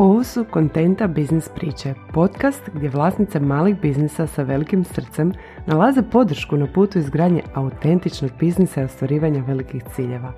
Ovo su Kontenta Biznis priče, podcast gdje vlasnice malih biznisa sa velikim srcem nalaze podršku na putu izgradnje autentičnog biznisa i ostvarivanja velikih ciljeva.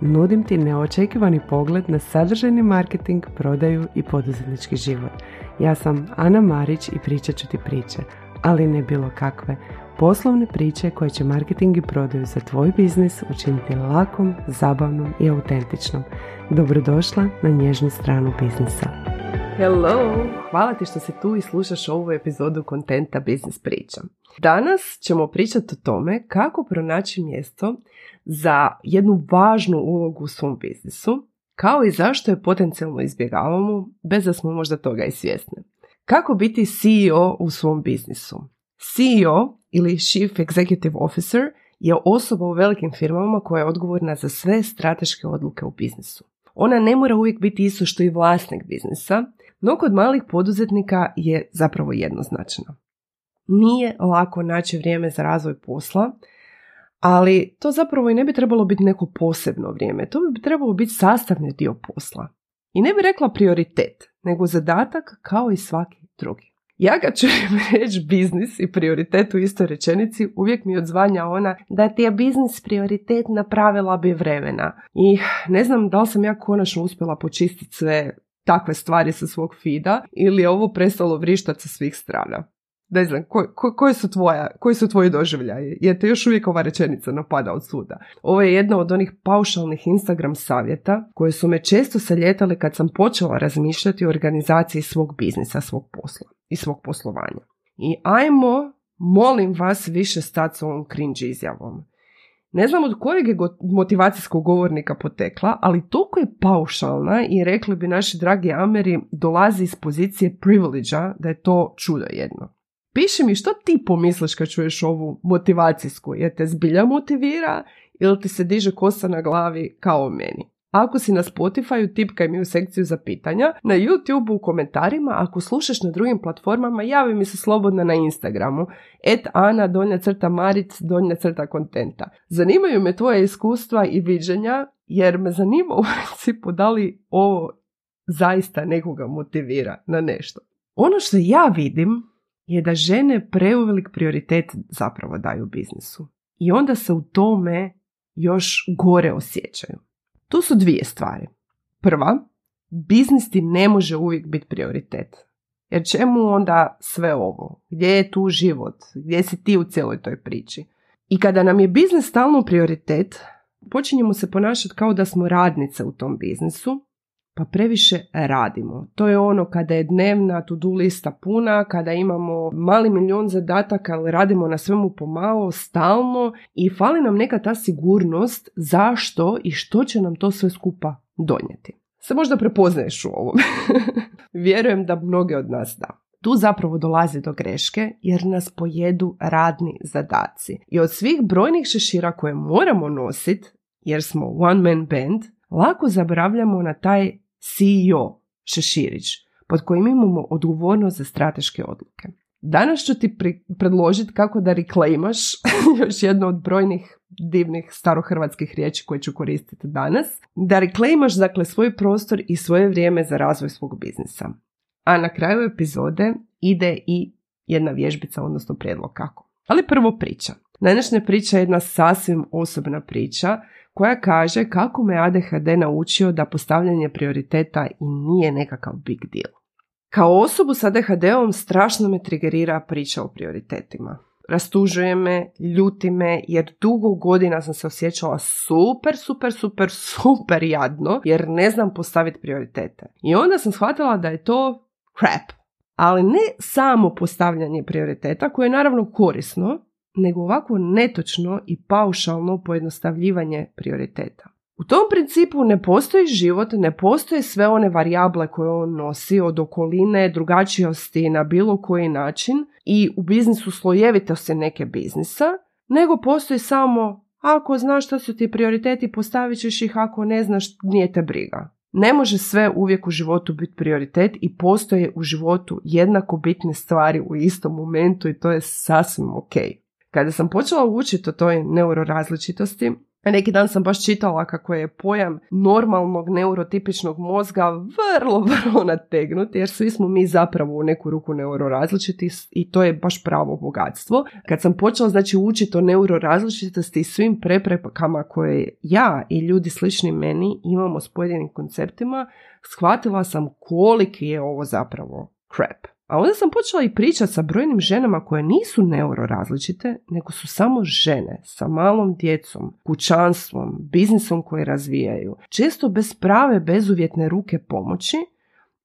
Nudim ti neočekivani pogled na sadržajni marketing, prodaju i poduzetnički život. Ja sam Ana Marić i pričat ću ti priče, ali ne bilo kakve. Poslovne priče koje će marketing i prodaju za tvoj biznis učiniti lakom, zabavnom i autentičnom. Dobrodošla na nježnu stranu biznisa. Hello! Hvala ti što si tu i slušaš ovu epizodu kontenta Biznis priča. Danas ćemo pričati o tome kako pronaći mjesto za jednu važnu ulogu u svom biznisu, kao i zašto je potencijalno izbjegavamo bez da smo možda toga i svjesni. Kako biti CEO u svom biznisu? CEO ili Chief Executive Officer je osoba u velikim firmama koja je odgovorna za sve strateške odluke u biznisu. Ona ne mora uvijek biti isto što i vlasnik biznisa, no kod malih poduzetnika je zapravo jednoznačna. Nije lako naći vrijeme za razvoj posla, ali to zapravo i ne bi trebalo biti neko posebno vrijeme. To bi trebalo biti sastavni dio posla. I ne bi rekla prioritet, nego zadatak kao i svaki drugi. Ja kad čujem reći biznis i prioritet u istoj rečenici, uvijek mi odzvanja ona da ti je biznis prioritet napravila bi vremena. I ne znam da li sam ja konačno uspjela počistiti sve takve stvari sa svog fida ili je ovo prestalo vrištati sa svih strana. Ne znam, ko, koji, su tvoja, koji su tvoji doživljaji? Jer te još uvijek ova rečenica napada od suda. Ovo je jedna od onih paušalnih Instagram savjeta koje su me često saljetale kad sam počela razmišljati o organizaciji svog biznisa, svog posla i svog poslovanja. I ajmo, molim vas, više stati s ovom cringe izjavom. Ne znam od kojeg je motivacijskog govornika potekla, ali toliko je paušalna i rekli bi naši dragi Ameri dolazi iz pozicije privilege da je to čudo jedno. Piši mi što ti pomisliš kad čuješ ovu motivacijsku, jer te zbilja motivira ili ti se diže kosa na glavi kao meni. Ako si na Spotify, tipkaj mi u sekciju za pitanja, na YouTube u komentarima, ako slušaš na drugim platformama, javi mi se slobodno na Instagramu, et Ana, donja crta Maric, donja crta kontenta. Zanimaju me tvoje iskustva i viđenja, jer me zanima u principu da li ovo zaista nekoga motivira na nešto. Ono što ja vidim je da žene preuvelik prioritet zapravo daju biznisu. I onda se u tome još gore osjećaju. Tu su dvije stvari. Prva, biznis ti ne može uvijek biti prioritet. Jer čemu onda sve ovo? Gdje je tu život? Gdje si ti u cijeloj toj priči? I kada nam je biznis stalno prioritet, počinjemo se ponašati kao da smo radnice u tom biznisu, pa previše radimo. To je ono kada je dnevna to-do lista puna, kada imamo mali milion zadataka, ali radimo na svemu pomalo, stalno i fali nam neka ta sigurnost zašto i što će nam to sve skupa donijeti. Se možda prepoznaješ u ovom. Vjerujem da mnoge od nas da. Tu zapravo dolazi do greške jer nas pojedu radni zadaci. I od svih brojnih šešira koje moramo nositi, jer smo one man band, lako zaboravljamo na taj CEO Šeširić, pod kojim imamo odgovornost za strateške odluke. Danas ću ti predložiti kako da reklaimaš još jedno od brojnih divnih starohrvatskih riječi koje ću koristiti danas. Da reklaimaš dakle svoj prostor i svoje vrijeme za razvoj svog biznisa. A na kraju epizode ide i jedna vježbica, odnosno prijedlog kako. Ali prvo priča. Današnja priča je jedna sasvim osobna priča koja kaže kako me ADHD naučio da postavljanje prioriteta i nije nekakav big deal. Kao osobu s ADHD-om strašno me trigerira priča o prioritetima. Rastužuje me, ljuti me jer dugo godina sam se osjećala super, super, super, super jadno jer ne znam postaviti prioritete. I onda sam shvatila da je to crap. Ali ne samo postavljanje prioriteta koje je naravno korisno, nego ovako netočno i paušalno pojednostavljivanje prioriteta. U tom principu ne postoji život, ne postoje sve one varijable koje on nosi od okoline, drugačijosti na bilo koji način i u biznisu slojevitosti neke biznisa, nego postoji samo ako znaš što su ti prioriteti, postavit ćeš ih, ako ne znaš, nije te briga. Ne može sve uvijek u životu biti prioritet i postoje u životu jednako bitne stvari u istom momentu i to je sasvim ok. Kada sam počela učiti o toj neurorazličitosti, Neki dan sam baš čitala kako je pojam normalnog neurotipičnog mozga vrlo, vrlo nategnut, jer svi smo mi zapravo u neku ruku neurorazličiti i to je baš pravo bogatstvo. Kad sam počela znači učiti o neurorazličitosti i svim preprekama koje ja i ljudi slični meni imamo s pojedinim konceptima, shvatila sam koliki je ovo zapravo crap. A onda sam počela i pričati sa brojnim ženama koje nisu neurorazličite, nego su samo žene sa malom djecom, kućanstvom, biznisom koje razvijaju. Često bez prave, bezuvjetne ruke pomoći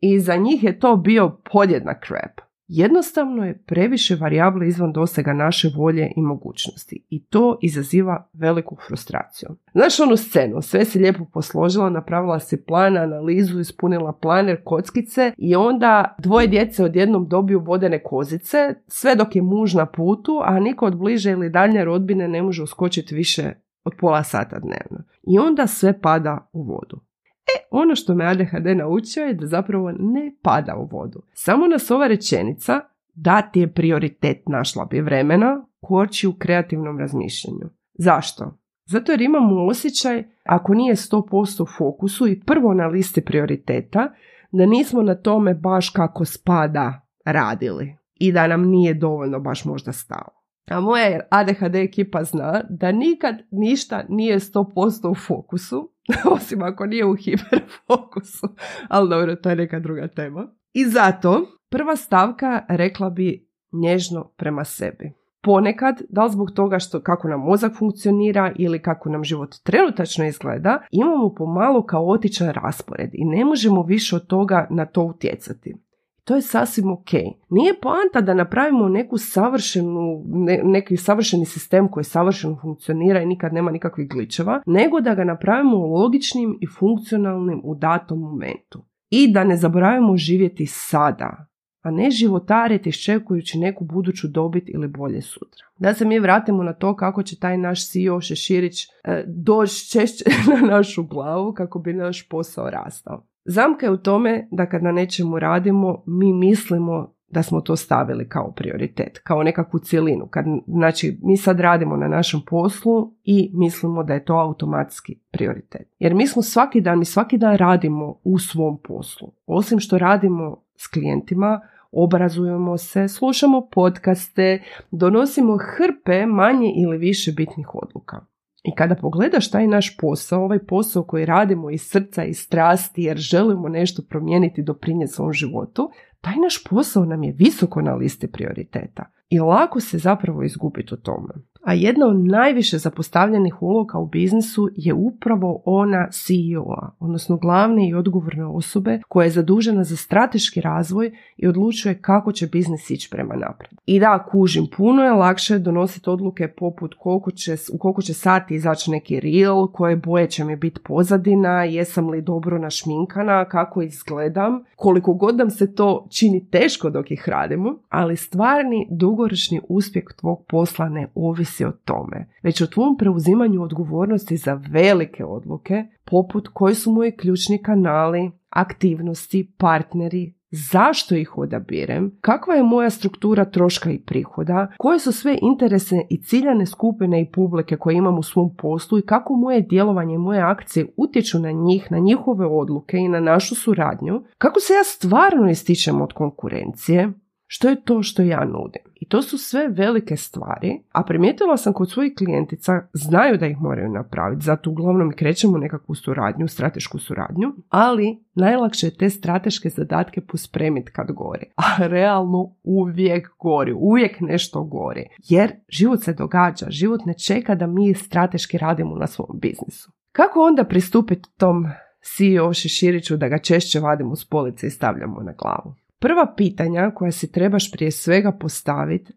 i za njih je to bio podjednak crap. Jednostavno je previše varijable izvan dosega naše volje i mogućnosti i to izaziva veliku frustraciju. Znaš onu scenu, sve si lijepo posložila, napravila si plan, analizu, ispunila planer, kockice i onda dvoje djece odjednom dobiju vodene kozice, sve dok je muž na putu, a niko od bliže ili daljnje rodbine ne može uskočiti više od pola sata dnevno. I onda sve pada u vodu. E, ono što me ADHD naučio je da zapravo ne pada u vodu. Samo nas ova rečenica da ti je prioritet našla bi vremena koči u kreativnom razmišljanju. Zašto? Zato jer imamo osjećaj, ako nije 100% u fokusu i prvo na listi prioriteta, da nismo na tome baš kako spada radili i da nam nije dovoljno baš možda stalo. A moja ADHD ekipa zna da nikad ništa nije 100% u fokusu, osim ako nije u hiperfokusu, ali dobro, to je neka druga tema. I zato prva stavka rekla bi nježno prema sebi. Ponekad, da li zbog toga što kako nam mozak funkcionira ili kako nam život trenutačno izgleda, imamo pomalo kaotičan raspored i ne možemo više od toga na to utjecati. To je sasvim ok. Nije poanta da napravimo neku savršenu, neki savršeni sistem koji savršeno funkcionira i nikad nema nikakvih gličeva, nego da ga napravimo logičnim i funkcionalnim u datom momentu. I da ne zaboravimo živjeti sada, a ne životariti iščekujući neku buduću dobit ili bolje sutra. Da se mi vratimo na to kako će taj naš CEO Šeširić e, doći češće na našu glavu kako bi naš posao rastao. Zamka je u tome da kad na nečemu radimo, mi mislimo da smo to stavili kao prioritet, kao nekakvu cjelinu. Kad, znači, mi sad radimo na našem poslu i mislimo da je to automatski prioritet. Jer mi smo svaki dan, mi svaki dan radimo u svom poslu. Osim što radimo s klijentima, obrazujemo se, slušamo podcaste, donosimo hrpe manje ili više bitnih odluka. I kada pogledaš taj naš posao, ovaj posao koji radimo iz srca i strasti jer želimo nešto promijeniti, doprinijeti svom životu, taj naš posao nam je visoko na listi prioriteta i lako se zapravo izgubiti u tome. A jedna od najviše zapostavljenih uloga u biznisu je upravo ona CEO-a, odnosno glavne i odgovorne osobe koja je zadužena za strateški razvoj i odlučuje kako će biznis ići prema naprijed. I da, kužim, puno je lakše donositi odluke poput koliko će, u koliko će sati izaći neki reel, koje boje će mi biti pozadina, jesam li dobro našminkana, kako izgledam, koliko god nam se to čini teško dok ih radimo, ali stvarni dugoročni uspjeh tvog posla ne ovisi o tome, već o tvom preuzimanju odgovornosti za velike odluke, poput koji su moji ključni kanali, aktivnosti, partneri, zašto ih odabirem, kakva je moja struktura troška i prihoda, koje su sve interesne i ciljane skupine i publike koje imam u svom poslu i kako moje djelovanje i moje akcije utječu na njih, na njihove odluke i na našu suradnju, kako se ja stvarno ističem od konkurencije, što je to što ja nudim? I to su sve velike stvari, a primijetila sam kod svojih klijentica, znaju da ih moraju napraviti, zato uglavnom krećemo nekakvu suradnju, stratešku suradnju, ali najlakše je te strateške zadatke pospremiti kad gori. A realno uvijek gori, uvijek nešto gori. Jer život se događa, život ne čeka da mi strateški radimo na svom biznisu. Kako onda pristupiti tom CEO Šeširiću da ga češće vadimo s police i stavljamo na glavu? Prva pitanja koja si trebaš prije svega postaviti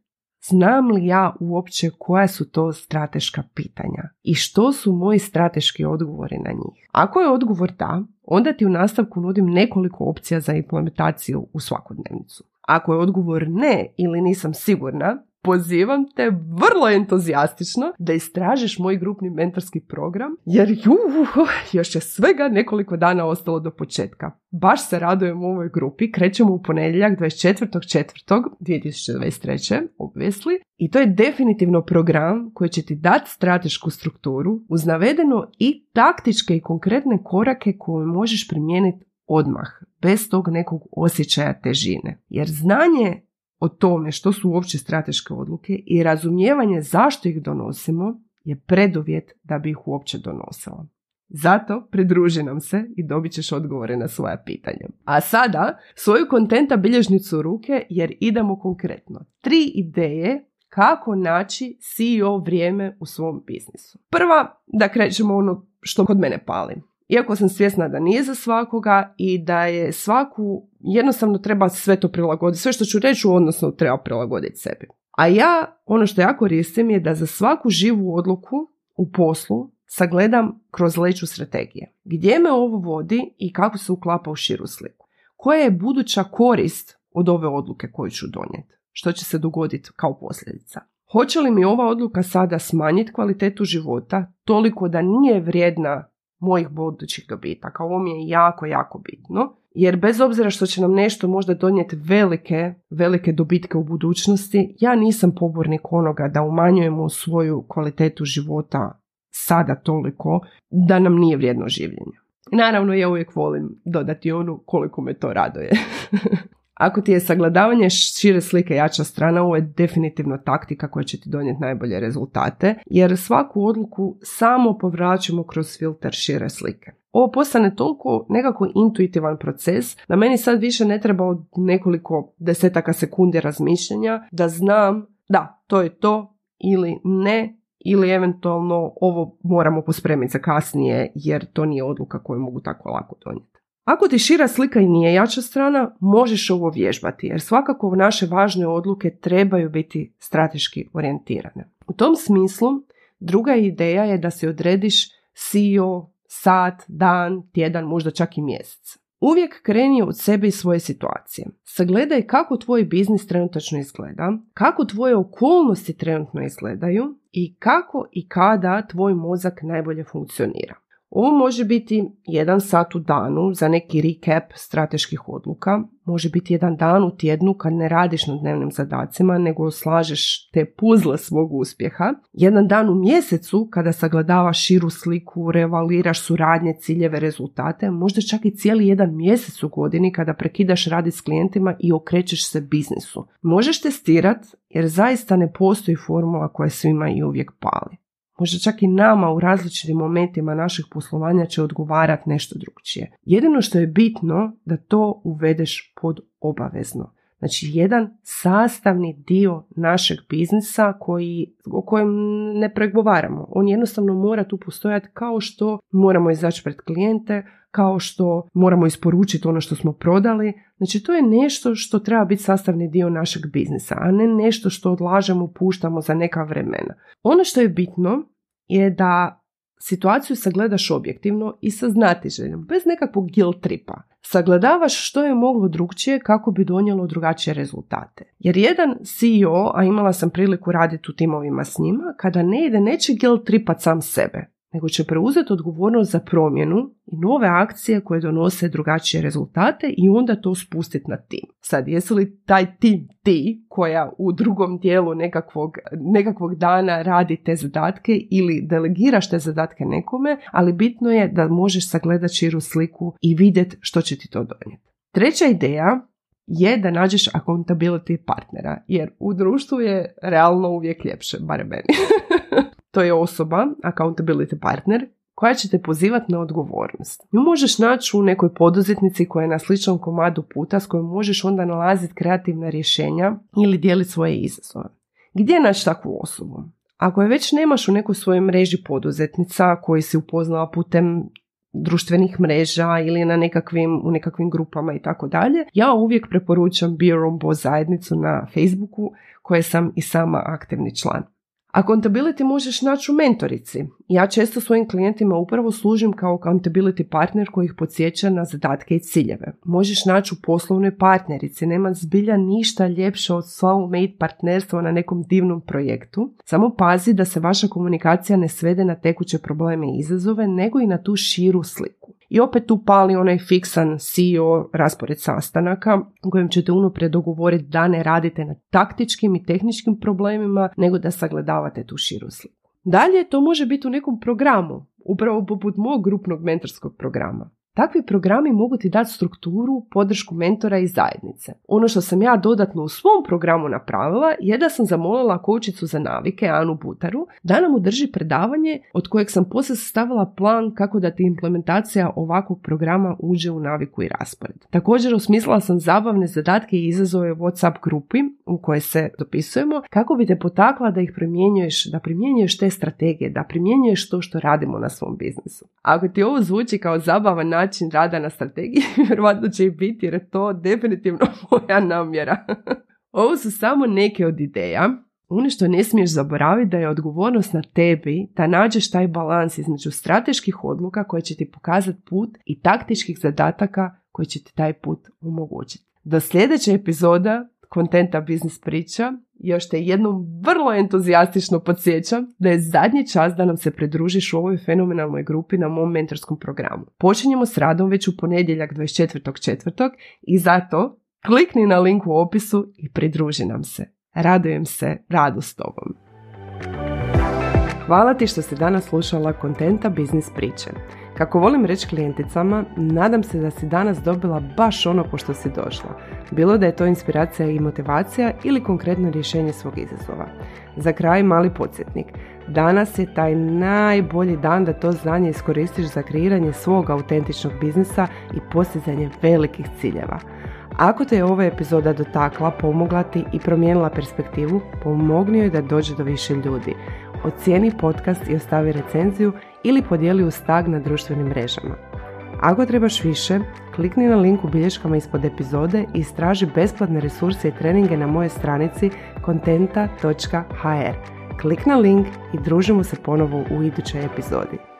Znam li ja uopće koja su to strateška pitanja i što su moji strateški odgovori na njih? Ako je odgovor da, onda ti u nastavku nudim nekoliko opcija za implementaciju u svakodnevnicu. Ako je odgovor ne ili nisam sigurna, pozivam te vrlo entuzijastično da istražiš moj grupni mentorski program, jer juhu, još je svega nekoliko dana ostalo do početka. Baš se radujem u ovoj grupi, krećemo u ponedjeljak 24.4.2023. obvesli i to je definitivno program koji će ti dati stratešku strukturu uz navedeno i taktičke i konkretne korake koje možeš primijeniti odmah, bez tog nekog osjećaja težine. Jer znanje o tome što su uopće strateške odluke i razumijevanje zašto ih donosimo je preduvjet da bi ih uopće donosila. Zato pridruži nam se i dobit ćeš odgovore na svoja pitanja. A sada svoju kontenta bilježnicu u ruke jer idemo konkretno. Tri ideje kako naći CEO vrijeme u svom biznisu. Prva, da krećemo ono što kod mene pali. Iako sam svjesna da nije za svakoga i da je svaku, jednostavno treba sve to prilagoditi. Sve što ću reći odnosno treba prilagoditi sebi. A ja, ono što ja koristim je da za svaku živu odluku u poslu sagledam kroz leću strategije. Gdje me ovo vodi i kako se uklapa u širu sliku. Koja je buduća korist od ove odluke koju ću donijeti? Što će se dogoditi kao posljedica? Hoće li mi ova odluka sada smanjiti kvalitetu života toliko da nije vrijedna mojih budućih dobitaka. Ovo mi je jako, jako bitno. Jer bez obzira što će nam nešto možda donijeti velike, velike dobitke u budućnosti, ja nisam pobornik onoga da umanjujemo svoju kvalitetu života sada toliko da nam nije vrijedno življenje. Naravno, ja uvijek volim dodati onu koliko me to raduje. Ako ti je sagledavanje šire slike jača strana, ovo je definitivno taktika koja će ti donijeti najbolje rezultate, jer svaku odluku samo povraćamo kroz filter šire slike. Ovo postane toliko nekako intuitivan proces da meni sad više ne treba od nekoliko desetaka sekundi razmišljanja da znam da, to je to ili ne, ili eventualno ovo moramo pospremiti za kasnije jer to nije odluka koju mogu tako lako donijeti. Ako ti šira slika i nije jača strana, možeš ovo vježbati, jer svakako naše važne odluke trebaju biti strateški orijentirane. U tom smislu, druga ideja je da se odrediš CEO, sat, dan, tjedan, možda čak i mjesec. Uvijek kreni od sebe i svoje situacije. Sagledaj kako tvoj biznis trenutačno izgleda, kako tvoje okolnosti trenutno izgledaju i kako i kada tvoj mozak najbolje funkcionira. Ovo može biti jedan sat u danu za neki recap strateških odluka, može biti jedan dan u tjednu kad ne radiš na dnevnim zadacima nego slažeš te puzle svog uspjeha, jedan dan u mjesecu kada sagledavaš širu sliku, revaliraš suradnje, ciljeve, rezultate, možda čak i cijeli jedan mjesec u godini kada prekidaš radi s klijentima i okrećeš se biznisu. Možeš testirat jer zaista ne postoji formula koja svima i uvijek pali. Možda čak i nama u različitim momentima našeg poslovanja će odgovarati nešto drugčije. Jedino što je bitno da to uvedeš pod obavezno. Znači jedan sastavni dio našeg biznisa koji, o kojem ne pregovaramo. On jednostavno mora tu postojati kao što moramo izaći pred klijente, kao što moramo isporučiti ono što smo prodali. Znači to je nešto što treba biti sastavni dio našeg biznisa, a ne nešto što odlažemo, puštamo za neka vremena. Ono što je bitno je da situaciju sagledaš objektivno i sa znatiželjom, bez nekakvog guilt tripa. Sagledavaš što je moglo drugčije kako bi donijelo drugačije rezultate. Jer jedan CEO, a imala sam priliku raditi u timovima s njima, kada ne ide, neće guilt tripat sam sebe nego će preuzeti odgovornost za promjenu i nove akcije koje donose drugačije rezultate i onda to spustiti na tim. Sad, jesu li taj tim ti koja u drugom dijelu nekakvog, nekakvog dana radi te zadatke ili delegiraš te zadatke nekome, ali bitno je da možeš sagledati širu sliku i vidjeti što će ti to donijeti. Treća ideja je da nađeš accountability partnera, jer u društvu je realno uvijek ljepše, barem meni. to je osoba, accountability partner, koja će te pozivati na odgovornost. Nju možeš naći u nekoj poduzetnici koja je na sličnom komadu puta s kojom možeš onda nalaziti kreativna rješenja ili dijeliti svoje izazove. Gdje naći takvu osobu? Ako je već nemaš u nekoj svojoj mreži poduzetnica koji si upoznala putem društvenih mreža ili na nekakvim, u nekakvim grupama i tako dalje, ja uvijek preporučam Be Your Own Boss zajednicu na Facebooku koje sam i sama aktivni član. Accountability možeš naći u mentorici. Ja često svojim klijentima upravo služim kao accountability partner koji ih podsjeća na zadatke i ciljeve. Možeš naći u poslovnoj partnerici. Nema zbilja ništa ljepše od soulmate partnerstva na nekom divnom projektu. Samo pazi da se vaša komunikacija ne svede na tekuće probleme i izazove, nego i na tu širu sliku. I opet tu pali onaj fiksan CEO raspored sastanaka u kojem ćete unaprijed dogovoriti da ne radite na taktičkim i tehničkim problemima, nego da sagledavate tu širu sliku. Dalje, to može biti u nekom programu, upravo poput mog grupnog mentorskog programa. Takvi programi mogu ti dati strukturu, podršku mentora i zajednice. Ono što sam ja dodatno u svom programu napravila je da sam zamolila kočicu za navike, Anu Butaru, da nam održi predavanje od kojeg sam poslije sastavila plan kako da ti implementacija ovakvog programa uđe u naviku i raspored. Također osmislila sam zabavne zadatke i izazove u WhatsApp grupi u koje se dopisujemo kako bi te potakla da ih primjenjuješ, da primjenjuješ te strategije, da primjenjuješ to što radimo na svom biznisu. Ako ti ovo zvuči kao zabavan način rada na strategiji, vjerojatno će i biti jer je to definitivno moja namjera. Ovo su samo neke od ideja. Ono što ne smiješ zaboraviti da je odgovornost na tebi da nađeš taj balans između strateških odluka koje će ti pokazati put i taktičkih zadataka koji će ti taj put omogućiti. Do sljedeće epizoda kontenta biznis priča još te jednom vrlo entuzijastično podsjećam da je zadnji čas da nam se pridružiš u ovoj fenomenalnoj grupi na mom mentorskom programu. Počinjemo s radom već u ponedjeljak 24.4. i zato klikni na link u opisu i pridruži nam se. Radujem se radu s tobom. Hvala ti što si danas slušala kontenta biznis priče. Kako volim reći klijenticama, nadam se da si danas dobila baš ono po što si došla. Bilo da je to inspiracija i motivacija ili konkretno rješenje svog izazova. Za kraj mali podsjetnik. Danas je taj najbolji dan da to znanje iskoristiš za kreiranje svog autentičnog biznisa i postizanje velikih ciljeva. Ako te je ova epizoda dotakla, pomogla ti i promijenila perspektivu, pomogni joj da dođe do više ljudi. Ocijeni podcast i ostavi recenziju ili podijeli uz tag na društvenim mrežama. Ako trebaš više, klikni na link u bilješkama ispod epizode i istraži besplatne resurse i treninge na moje stranici kontenta.hr. Klik na link i družimo se ponovo u idućoj epizodi.